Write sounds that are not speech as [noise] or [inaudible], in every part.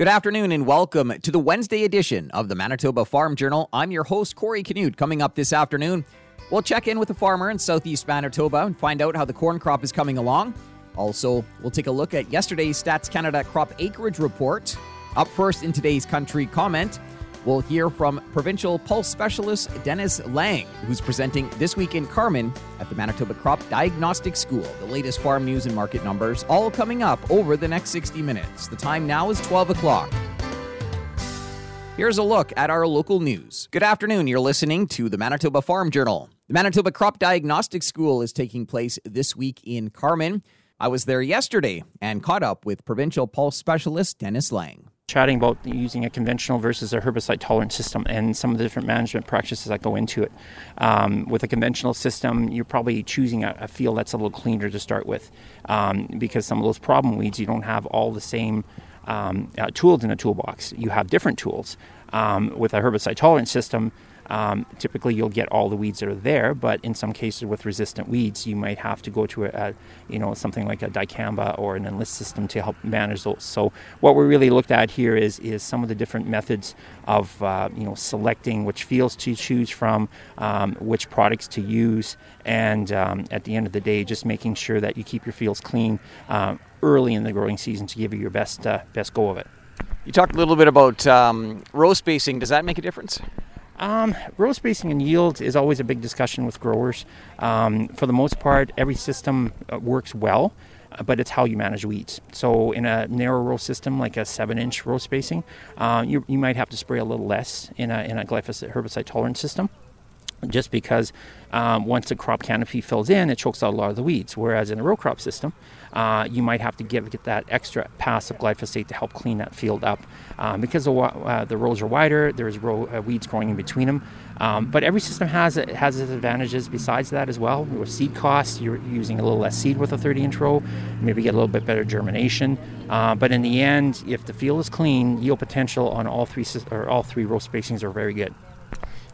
Good afternoon and welcome to the Wednesday edition of the Manitoba Farm Journal. I'm your host, Corey Canute. Coming up this afternoon, we'll check in with a farmer in southeast Manitoba and find out how the corn crop is coming along. Also, we'll take a look at yesterday's Stats Canada crop acreage report. Up first in today's country comment, We'll hear from provincial pulse specialist Dennis Lange, who's presenting this week in Carman at the Manitoba Crop Diagnostic School. The latest farm news and market numbers all coming up over the next 60 minutes. The time now is 12 o'clock. Here's a look at our local news. Good afternoon. You're listening to the Manitoba Farm Journal. The Manitoba Crop Diagnostic School is taking place this week in Carman. I was there yesterday and caught up with provincial pulse specialist Dennis Lange chatting about using a conventional versus a herbicide tolerant system and some of the different management practices that go into it. Um, with a conventional system, you're probably choosing a, a, field that's a little cleaner to start with um, because some of those problem weeds, you don't have all the same um, uh, tools in a toolbox. You have different tools. Um, with a herbicide tolerant system, um, typically, you'll get all the weeds that are there, but in some cases with resistant weeds, you might have to go to a, a you know something like a dicamba or an enlist system to help manage those. So, what we really looked at here is is some of the different methods of uh, you know selecting which fields to choose from, um, which products to use, and um, at the end of the day, just making sure that you keep your fields clean uh, early in the growing season to give you your best uh, best go of it. You talked a little bit about um, row spacing. Does that make a difference? Um, row spacing and yield is always a big discussion with growers. Um, for the most part, every system uh, works well, uh, but it's how you manage weeds. So, in a narrow row system like a seven-inch row spacing, uh, you, you might have to spray a little less in a in a glyphosate herbicide tolerant system just because um, once the crop canopy fills in, it chokes out a lot of the weeds. Whereas in a row crop system, uh, you might have to give get that extra pass of glyphosate to help clean that field up. Um, because the, uh, the rows are wider, there's row, uh, weeds growing in between them. Um, but every system has has its advantages besides that as well. With seed costs, you're using a little less seed with a 30 inch row, maybe get a little bit better germination. Uh, but in the end, if the field is clean, yield potential on all three or all three row spacings are very good.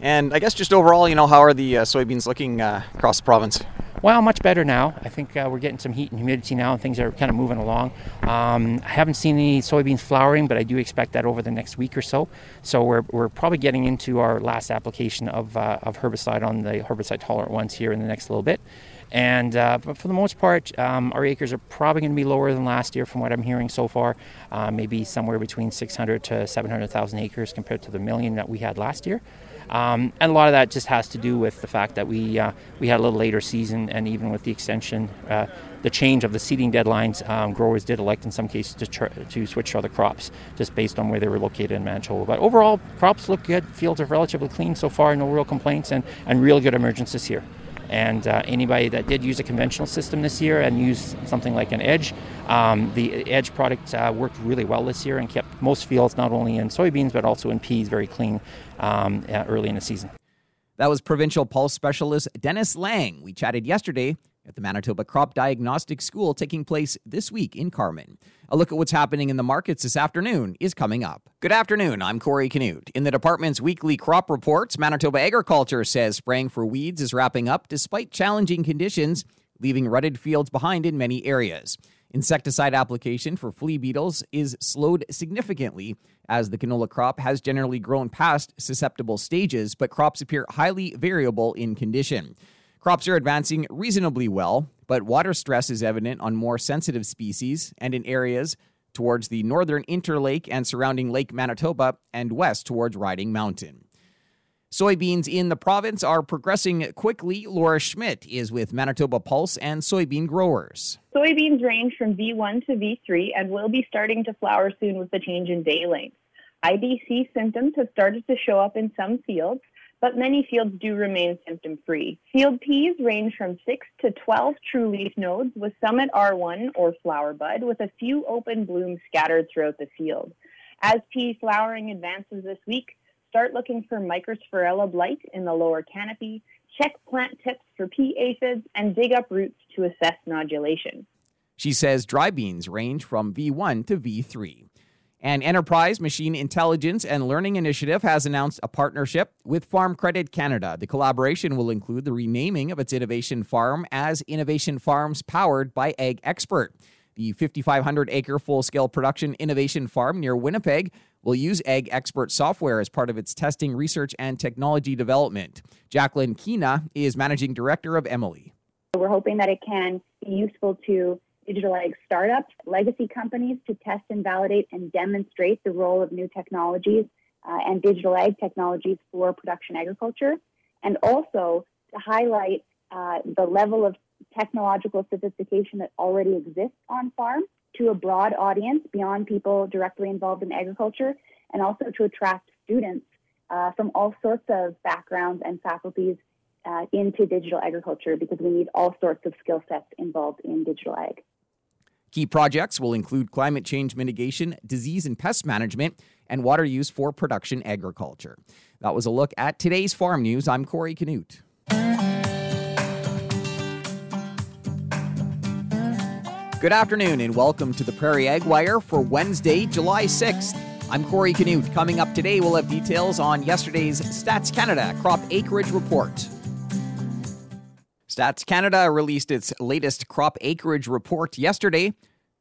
And I guess just overall, you know, how are the uh, soybeans looking uh, across the province? Well, much better now. I think uh, we're getting some heat and humidity now, and things are kind of moving along. Um, I haven't seen any soybeans flowering, but I do expect that over the next week or so. So we're, we're probably getting into our last application of, uh, of herbicide on the herbicide tolerant ones here in the next little bit. And uh, but for the most part, um, our acres are probably going to be lower than last year, from what I'm hearing so far. Uh, maybe somewhere between 600 to 700,000 acres compared to the million that we had last year. Um, and a lot of that just has to do with the fact that we uh, we had a little later season, and even with the extension, uh, the change of the seeding deadlines, um, growers did elect in some cases to tr- to switch to other crops just based on where they were located in Manitoba. But overall, crops look good. Fields are relatively clean so far, no real complaints, and and real good emergence this year. And uh, anybody that did use a conventional system this year and use something like an Edge, um, the Edge product uh, worked really well this year and kept most fields, not only in soybeans but also in peas, very clean um, uh, early in the season. That was provincial pulse specialist Dennis Lange. We chatted yesterday at the Manitoba Crop Diagnostic School taking place this week in Carman. A look at what's happening in the markets this afternoon is coming up. Good afternoon, I'm Corey Canute. In the department's weekly crop reports, Manitoba Agriculture says spraying for weeds is wrapping up despite challenging conditions, leaving rutted fields behind in many areas. Insecticide application for flea beetles is slowed significantly as the canola crop has generally grown past susceptible stages, but crops appear highly variable in condition. Crops are advancing reasonably well, but water stress is evident on more sensitive species and in areas towards the northern Interlake and surrounding Lake Manitoba and west towards Riding Mountain. Soybeans in the province are progressing quickly. Laura Schmidt is with Manitoba Pulse and soybean growers. Soybeans range from V1 to V3 and will be starting to flower soon with the change in day length. IDC symptoms have started to show up in some fields, but many fields do remain symptom free. Field peas range from 6 to 12 true leaf nodes, with some at R1 or flower bud, with a few open blooms scattered throughout the field. As pea flowering advances this week, start looking for Mycosphaerella blight in the lower canopy, check plant tips for pea aphids, and dig up roots to assess nodulation. She says dry beans range from V1 to V3. An Enterprise Machine Intelligence and Learning Initiative has announced a partnership with Farm Credit Canada. The collaboration will include the renaming of its innovation farm as Innovation Farms powered by Ag Expert. The 5,500 acre full scale production innovation farm near Winnipeg will use Ag Expert software as part of its testing, research, and technology development. Jacqueline Keena is managing director of EMILI. We're hoping that it can be useful to digital ag startups, legacy companies to test and validate and demonstrate the role of new technologies uh, and digital ag technologies for production agriculture, and also to highlight uh, the level of technological sophistication that already exists on farm to a broad audience beyond people directly involved in agriculture, and also to attract students uh, from all sorts of backgrounds and faculties uh, into digital agriculture because we need all sorts of skill sets involved in digital ag. Key projects will include climate change mitigation, disease and pest management, and water use for production agriculture. That was a look at today's farm news. I'm Corey Canute. Good afternoon and welcome to the Prairie Ag Wire for Wednesday, July 6th. I'm Corey Canute. Coming up today, we'll have details on yesterday's Stats Canada crop acreage report. Stats Canada released its latest crop acreage report yesterday.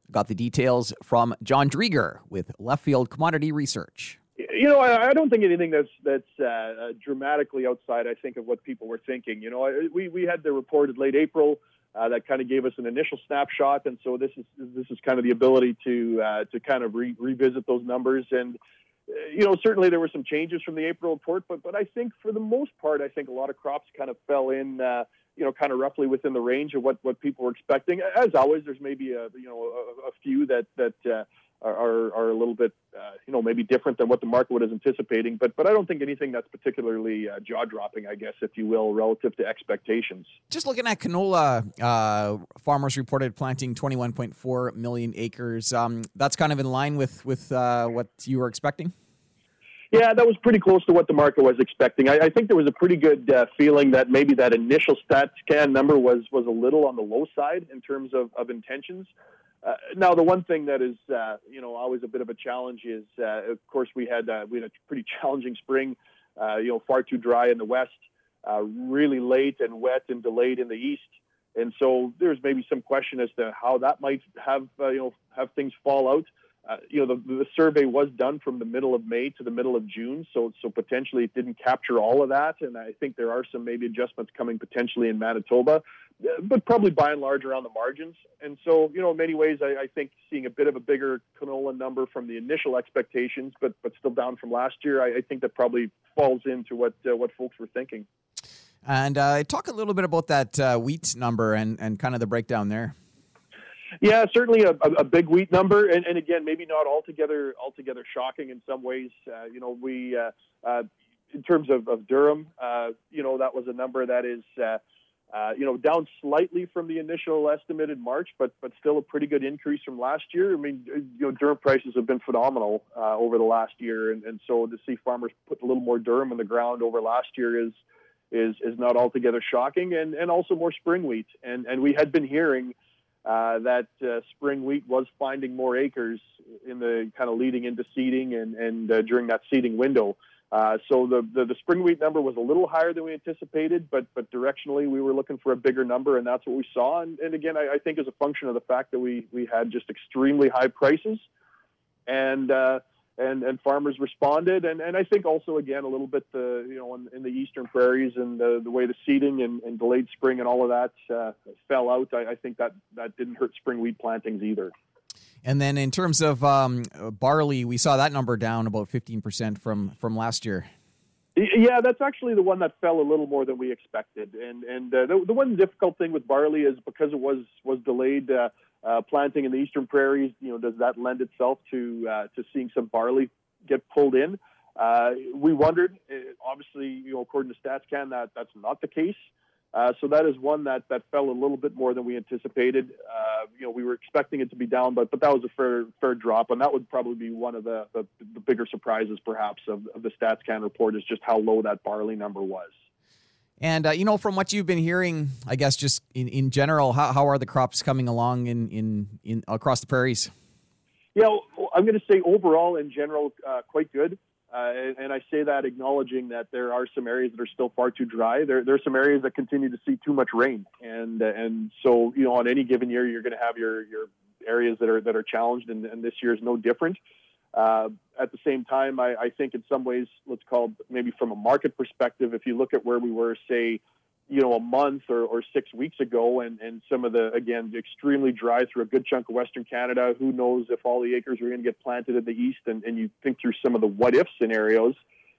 Got the details from John Driedger with Left Field Commodity Research. You know, I, I don't think anything that's that's uh, dramatically outside. I think of what people were thinking. You know, we we had the report in late April. Uh, that kind of gave us an initial snapshot, and so this is this is kind of the ability to uh, to kind of re- revisit those numbers. And uh, you know, certainly there were some changes from the April report, but but I think for the most part, I think a lot of crops kind of fell in. You know, kind of roughly within the range of what, what people were expecting. As always, there's maybe a you know a, a few that that uh, are, are a little bit, uh, you know, maybe different than what the market was anticipating. But but I don't think anything that's particularly uh, jaw dropping, I guess, if you will, relative to expectations. Just looking at canola, uh, farmers reported planting 21.4 million acres. Um, that's kind of in line with with uh, what you were expecting. Yeah, that was pretty close to what the market was expecting. I, I think there was a pretty good uh, feeling that maybe that initial StatsCan number was was a little on the low side in terms of, of intentions. Uh, now, the one thing that is, uh, you know, always a bit of a challenge is, uh, of course, we had uh, we had a pretty [laughs] challenging spring. Uh, you know, far too dry in the west, really late and wet and delayed in the east, and so there's maybe some question as to how that might have, you know, have things fall out. Uh, you know, the, the survey was done from the middle of May to the middle of June, so so potentially it didn't capture all of that, and I think there are some maybe adjustments coming potentially in Manitoba, uh, but probably by and large around the margins. And so, you know, in many ways, I, I think seeing a bit of a bigger canola number from the initial expectations, but but still down from last year, I, I think that probably falls into what uh, what folks were thinking. And uh, talk a little bit about that uh, wheat number and and kind of the breakdown there. Yeah, certainly a, a, big wheat number, and, and again, maybe not altogether altogether shocking in some ways. Uh, you know, we uh, uh, in terms of, of durum, uh, you know, that was a number that is. Uh, uh, you know, down slightly from the initial estimated March, but but still a pretty good increase from last year. I mean, you know, durum prices have been phenomenal over the last year, and, and so to see farmers put a little more durum in the ground over last year is is is not altogether shocking, and and also more spring wheat. And and we had been hearing uh, that uh, spring wheat was finding more acres in the kind of leading into seeding and, and uh, during that seeding window. Uh, so the, the, the spring wheat number was a little higher than we anticipated, but but directionally we were looking for a bigger number, and that's what we saw. And, and again, I, I think as a function of the fact that we we had just extremely high prices, and uh, and and farmers responded and and I think also again a little bit the you know in, in the eastern prairies and the, the way the seeding and, and delayed spring and all of that uh, fell out I, I, think that that didn't hurt spring wheat plantings either. And then in terms of um, barley, we saw that number down about fifteen percent from from last year. Yeah, that's actually the one that fell a little more than we expected. And and uh, the, the one difficult thing with barley is because it was was delayed. Uh, uh, planting in the eastern prairies, you know, does that lend itself to uh, to seeing some barley get pulled in? Uh, we wondered. Uh, obviously, you know, according to StatsCan, that that's not the case. Uh, so that is one that, that fell a little bit more than we anticipated. You know, we were expecting it to be down, but but that was a fair fair drop, and that would probably be one of the the, the bigger surprises, perhaps, of, of the StatsCan report is just how low that barley number was. And uh, you know, from what you've been hearing, I guess just in, in general, how, how are the crops coming along in, in, in across the prairies? Yeah, I'm going to say overall, in general, uh, quite good. Uh, and, and, I say that acknowledging that there are some areas that are still far too dry. There, there are some areas that continue to see too much rain, and and so you know, on any given year, you're going to have your your areas that are that are challenged, and, and this year is no different. Uh, at the same time, I, I, think in some ways, let's call maybe from a market perspective, if you look at where we were, say, you know, a month or, or six weeks ago, and, and some of the again extremely dry through a good chunk of Western Canada. Who knows if all the acres are going to get planted in the east? And, and you think through some of the what if scenarios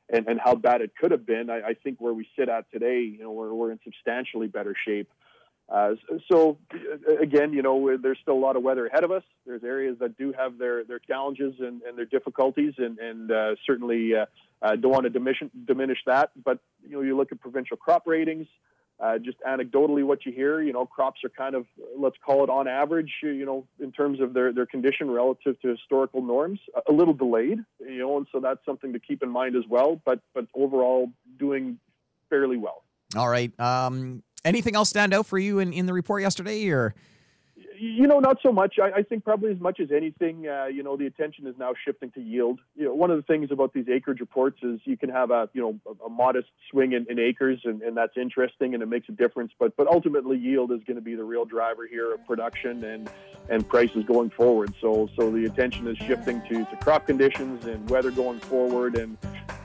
and, and how bad it could have been. I, I think where we sit at today, you know, we're, we're in substantially better shape. Uh, so again, you know, there's still a lot of weather ahead of us. There's areas that do have their, their challenges and, and their difficulties, and, and uh, certainly uh, don't want to diminish, diminish that. But you know, you look at provincial crop ratings. Uh, just anecdotally, what you hear, you know, crops are kind of, let's call it on average, you know, in terms of their, their condition relative to historical norms, a little delayed, you know, and so that's something to keep in mind as well. But but overall, doing fairly well. All right. Um, anything else stand out for you in, in the report yesterday, or? You know, not so much. I, I think probably as much as anything, uh, you know, the attention is now shifting to yield. You know, one of the things about these acreage reports is you can have a, you know, a, a modest swing in, in acres, and, and that's interesting, and it makes a difference. But but ultimately, yield is going to be the real driver here of production and and prices going forward. So so the attention is shifting to, to crop conditions and weather going forward, and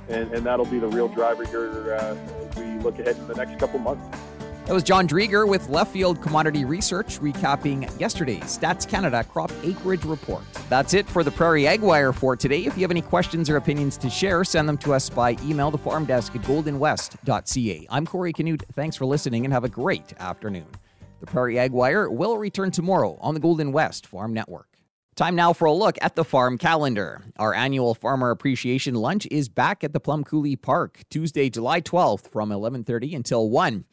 and, and that'll be the real driver here uh, as we look ahead in the next couple months. That was John Driedger with Left Field Commodity Research recapping yesterday's Stats Canada crop acreage report. That's it for the Prairie Ag Wire for today. If you have any questions or opinions to share, send them to us by email, the farm desk at goldenwest.ca. I'm Corey Canute. Thanks for listening and have a great afternoon. The Prairie Ag Wire will return tomorrow on the Golden West Farm Network. Time now for a look at the farm calendar. Our annual Farmer Appreciation Lunch is back at the Plum Coulee Park Tuesday, July 12th from 11:30 until 1.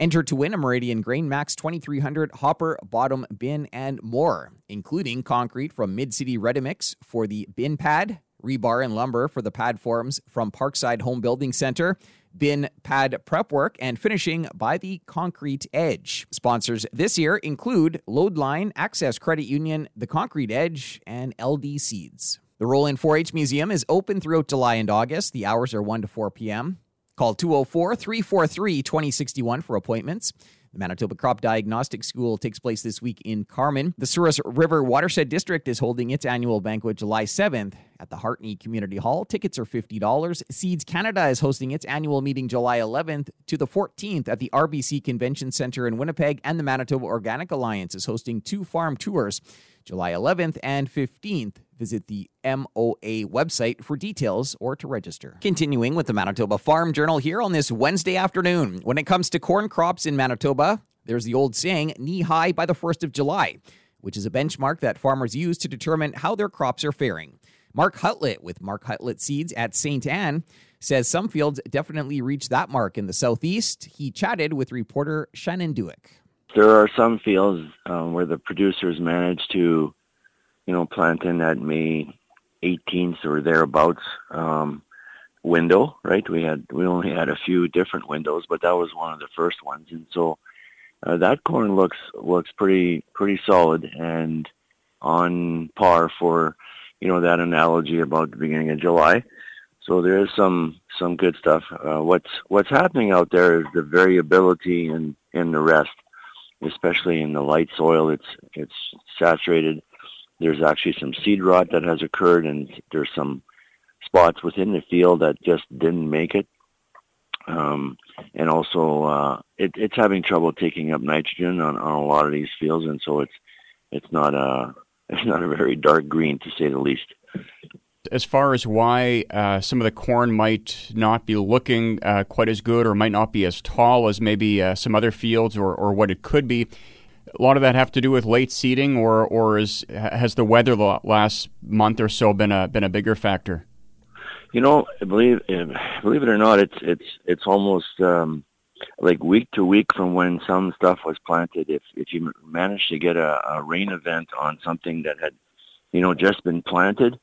Enter to win a Meridian Grain Max 2300 hopper, bottom bin, and more, including concrete from Mid City Ready-Mix for the bin pad, rebar and lumber for the pad forms from Parkside Home Building Center, bin pad prep work, and finishing by the Concrete Edge. Sponsors this year include Loadline, Access Credit Union, The Concrete Edge, and LD Seeds. The Roland 4 H Museum is open throughout July and August. The hours are 1 to 4 p.m. Call 204 343 2061 for appointments. The Manitoba Crop Diagnostic School takes place this week in Carman. The Souris River Watershed District is holding its annual banquet July 7th at the Hartney Community Hall. Tickets are $50. Seeds Canada is hosting its annual meeting July 11th to the 14th at the RBC Convention Center in Winnipeg, and the Manitoba Organic Alliance is hosting two farm tours July 11th and 15th. Visit the MOA website for details or to register. Continuing with the Manitoba Farm Journal here on this Wednesday afternoon. When it comes to corn crops in Manitoba, there's the old saying, knee high by the 1st of July, which is a benchmark that farmers use to determine how their crops are faring. Mark Hutlett with Mark Hutlett Seeds at St. Anne says some fields definitely reached that mark in the southeast. He chatted with reporter Shannon Dewick. There are some fields um, where the producers managed to, you know, plant in that May 18th or thereabouts um, window, right? We had we only had a few different windows, but that was one of the first ones, and so uh, that corn looks looks pretty pretty solid and on par for you know that analogy about the beginning of July. So there is some some good stuff. Uh, what's what's happening out there is the variability in in the rest especially in the light soil. It's it's saturated. There's actually some seed rot that has occurred, and there's some spots within the field that just didn't make it. Um, and also, uh, it, it's having trouble taking up nitrogen on, on a lot of these fields, and so it's it's not a [laughs] it's not a very dark green to say the least as far as why uh, some of the corn might not be looking uh, quite as good or might not be as tall as maybe uh, some other fields or, or what it could be. A lot of that have to do with late seeding, or or is has the weather the last month or so been a been a bigger factor? You know, believe believe it or not, it's it's it's almost um, like week to week from when some stuff was planted. If if you manage to get a, a rain event on something that had, you know, just been planted,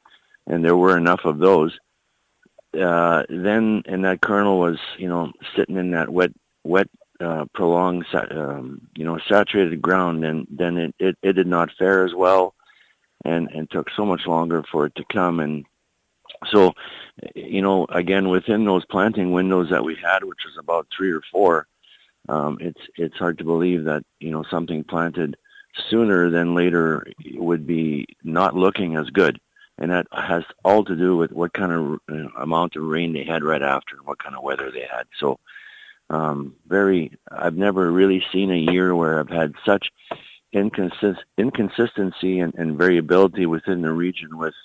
and there were enough of those, uh, then and that kernel was you know sitting in that wet wet uh, prolonged um, you know saturated ground, and then it, it it did not fare as well, and and took so much longer for it to come and. So, you know, again, within those planting windows that we had, which was about three or four, um, it's it's hard to believe that you know something planted sooner than later would be not looking as good. And that has all to do with what kind of uh, amount of rain they had right after and what kind of weather they had. So, um, very, I've never really seen a year where I've had such inconsist- inconsistency and, and variability within the region with,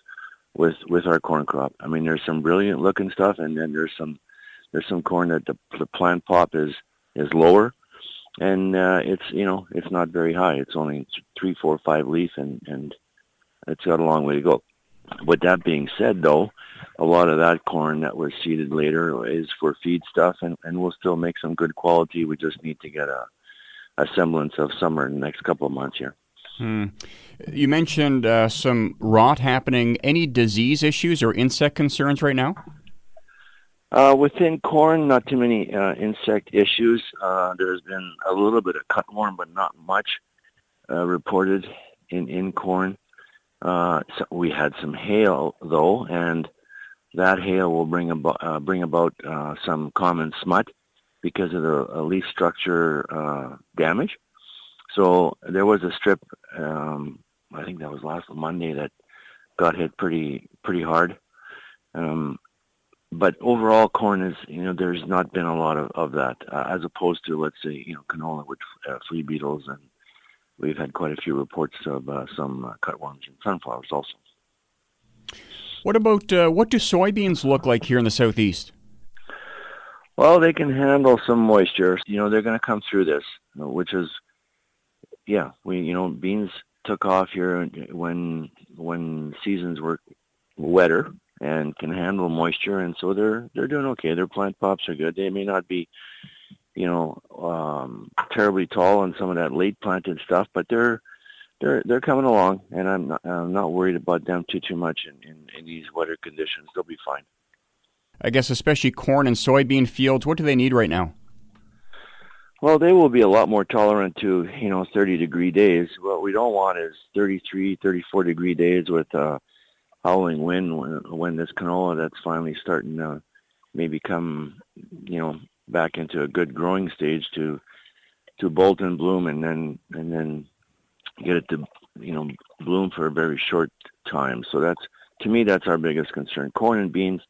with, with our corn crop. I mean, there's some brilliant looking stuff and then there's some, there's some corn that the, the plant pop is, is lower and uh, it's you know it's not very high. It's only three, four, five leaf, and and it's got a long way to go. With that being said, though, a lot of that corn that was seeded later is for feed stuff, and and we'll still make some good quality. We just need to get a a semblance of summer in the next couple of months here. Hmm. You mentioned uh, some rot happening. Any disease issues or insect concerns right now? Uh, within corn, not too many uh, insect issues. Uh, there's been a little bit of cutworm, but not much uh, reported in, in corn. Uh, so we had some hail though, and that hail will bring about uh, bring about uh, some common smut because of the uh, leaf structure uh, damage. So there was a strip. Um, I think that was last Monday that got hit pretty pretty hard. Um, but overall, corn is you know there's not been a lot of of that uh, as opposed to let's say you know canola with flea beetles and we've had quite a few reports of uh, some uh, cutworms and sunflowers also. What about uh, what do soybeans look like here in the southeast? Well, they can handle some moisture. You know, they're going to come through this, which is, yeah, we you know beans took off here when when seasons were wetter and can handle moisture, and so they're they're doing okay. Their plant pops are good. They may not be, you know, um, terribly tall on some of that late planted stuff, but they're they're they're coming along, and I'm not I'm not worried about them too too much in, in, in these weather conditions. They'll be fine. I guess especially corn and soybean fields. What do they need right now? Well, they will be a lot more tolerant to you know 30 degree days. What we don't want is 33, 34 degree days with uh, howling wind when, when this canola that's finally starting to maybe come, you know, back into a good growing stage to to bolt and bloom and then and then get it to you know bloom for a very short time. So that's to me that's our biggest concern. Corn and beans,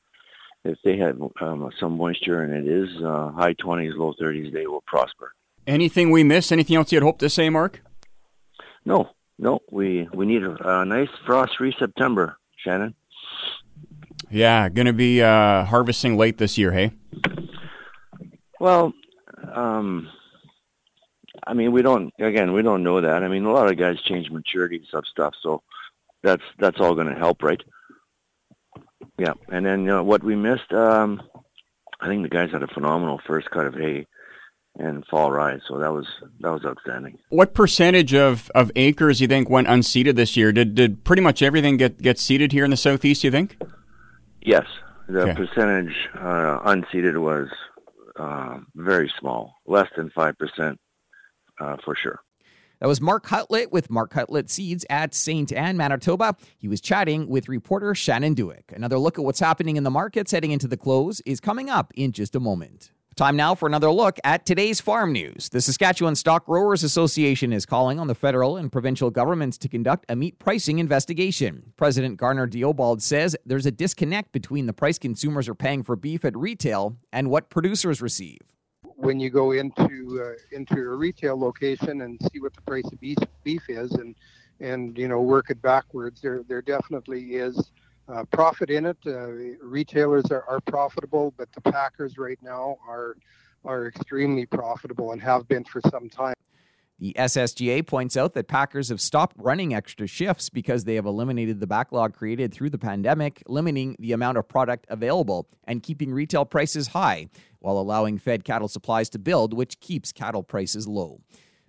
if they have um, some moisture and it is uh, high 20s, low 30s, they will prosper. Anything we miss? Anything else you'd hope to say, Mark? No, no. We we need a, a nice frost-free September. Shannon? Yeah, going to be uh, harvesting late this year, hey? Well, um, I mean, we don't. Again, we don't know that. I mean, a lot of guys change maturities of stuff, so that's that's all going to help, right? Yeah, and then you know, what we missed. Um, I think the guys had a phenomenal first cut of hay and fall rise. So that was that was outstanding. What percentage of, of acres you think went unseeded this year? Did did pretty much everything get get seeded here in the southeast? You think? Yes, the okay. percentage uh, unseeded was uh, very small, less than five percent uh, for sure. That was Mark Hutlett with Mark Hutlett Seeds at St. Anne, Manitoba. He was chatting with reporter Shannon Dewick. Another look at what's happening in the markets heading into the close is coming up in just a moment. Time now for another look at today's farm news. The Saskatchewan Stock Growers Association is calling on the federal and provincial governments to conduct a meat pricing investigation. President Garner Deobald says there's a disconnect between the price consumers are paying for beef at retail and what producers receive. When you go into uh, into a retail location and see what the price of beef, beef is, and and you know work it backwards, there there definitely is uh, profit in it. Uh, retailers are, are profitable, but the packers right now are are extremely profitable and have been for some time. The SSGA points out that packers have stopped running extra shifts because they have eliminated the backlog created through the pandemic, limiting the amount of product available and keeping retail prices high while allowing fed cattle supplies to build, which keeps cattle prices low.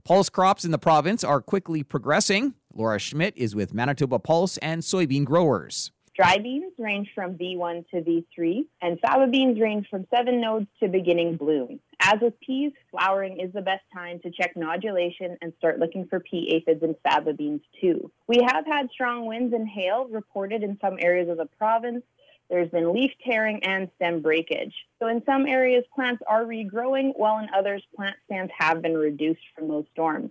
Pulse crops in the province are quickly progressing. Laura Schmidt is with Manitoba Pulse and soybean growers. Dry beans range from V1 to V3, and faba beans range from 7 nodes to beginning bloom. As with peas, flowering is the best time to check nodulation and start looking for pea aphids in faba beans too. We have had strong winds and hail reported in some areas of the province. There's been leaf tearing and stem breakage. So in some areas, plants are regrowing, while in others, plant stands have been reduced from those storms.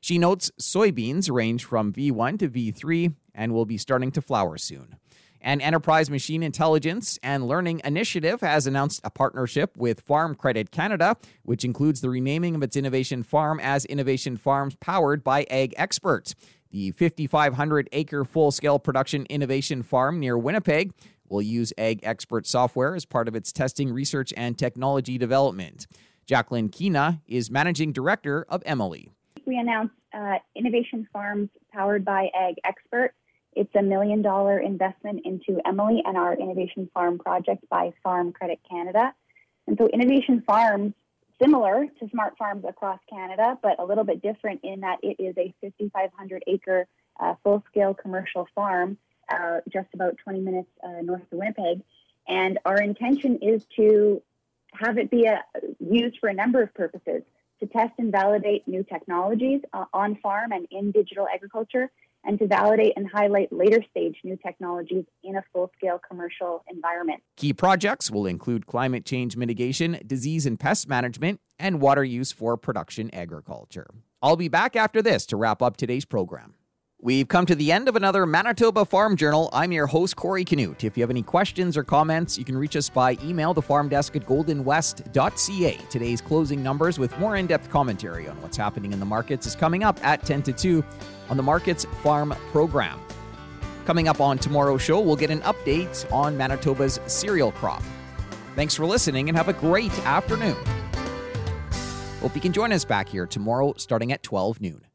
She notes soybeans range from V1 to V3 and will be starting to flower soon. An Enterprise Machine Intelligence and Learning Initiative has announced a partnership with Farm Credit Canada, which includes the renaming of its innovation farm as Innovation Farms powered by Ag Experts. The 5,500 acre full scale production innovation farm near Winnipeg will use Ag Expert software as part of its testing, research, and technology development. Jacqueline Keena is managing director of EMILI. We announced uh, Innovation Farms powered by Ag Expert it's a million dollar investment into EMILI and our Innovation Farm project by Farm Credit Canada. And so Innovation Farms, similar to Smart Farms across Canada, but a little bit different in that it is a 5,500 acre uh, full scale commercial farm uh, just about 20 minutes uh, north of Winnipeg. And our intention is to have it be a, used for a number of purposes to test and validate new technologies uh, on farm and in digital agriculture and to validate and highlight later stage new technologies in a full scale commercial environment. Key projects will include climate change mitigation, disease and pest management, and water use for production agriculture. I'll be back after this to wrap up today's program. We've come to the end of another Manitoba Farm Journal. I'm your host, Corey Canute. If you have any questions or comments, you can reach us by email, the farm desk at goldenwest.ca. Today's closing numbers with more in depth commentary on what's happening in the markets is coming up at 10 to 2 on the Markets Farm program. Coming up on tomorrow's show, we'll get an update on Manitoba's cereal crop. Thanks for listening and have a great afternoon. Hope you can join us back here tomorrow starting at 12 noon.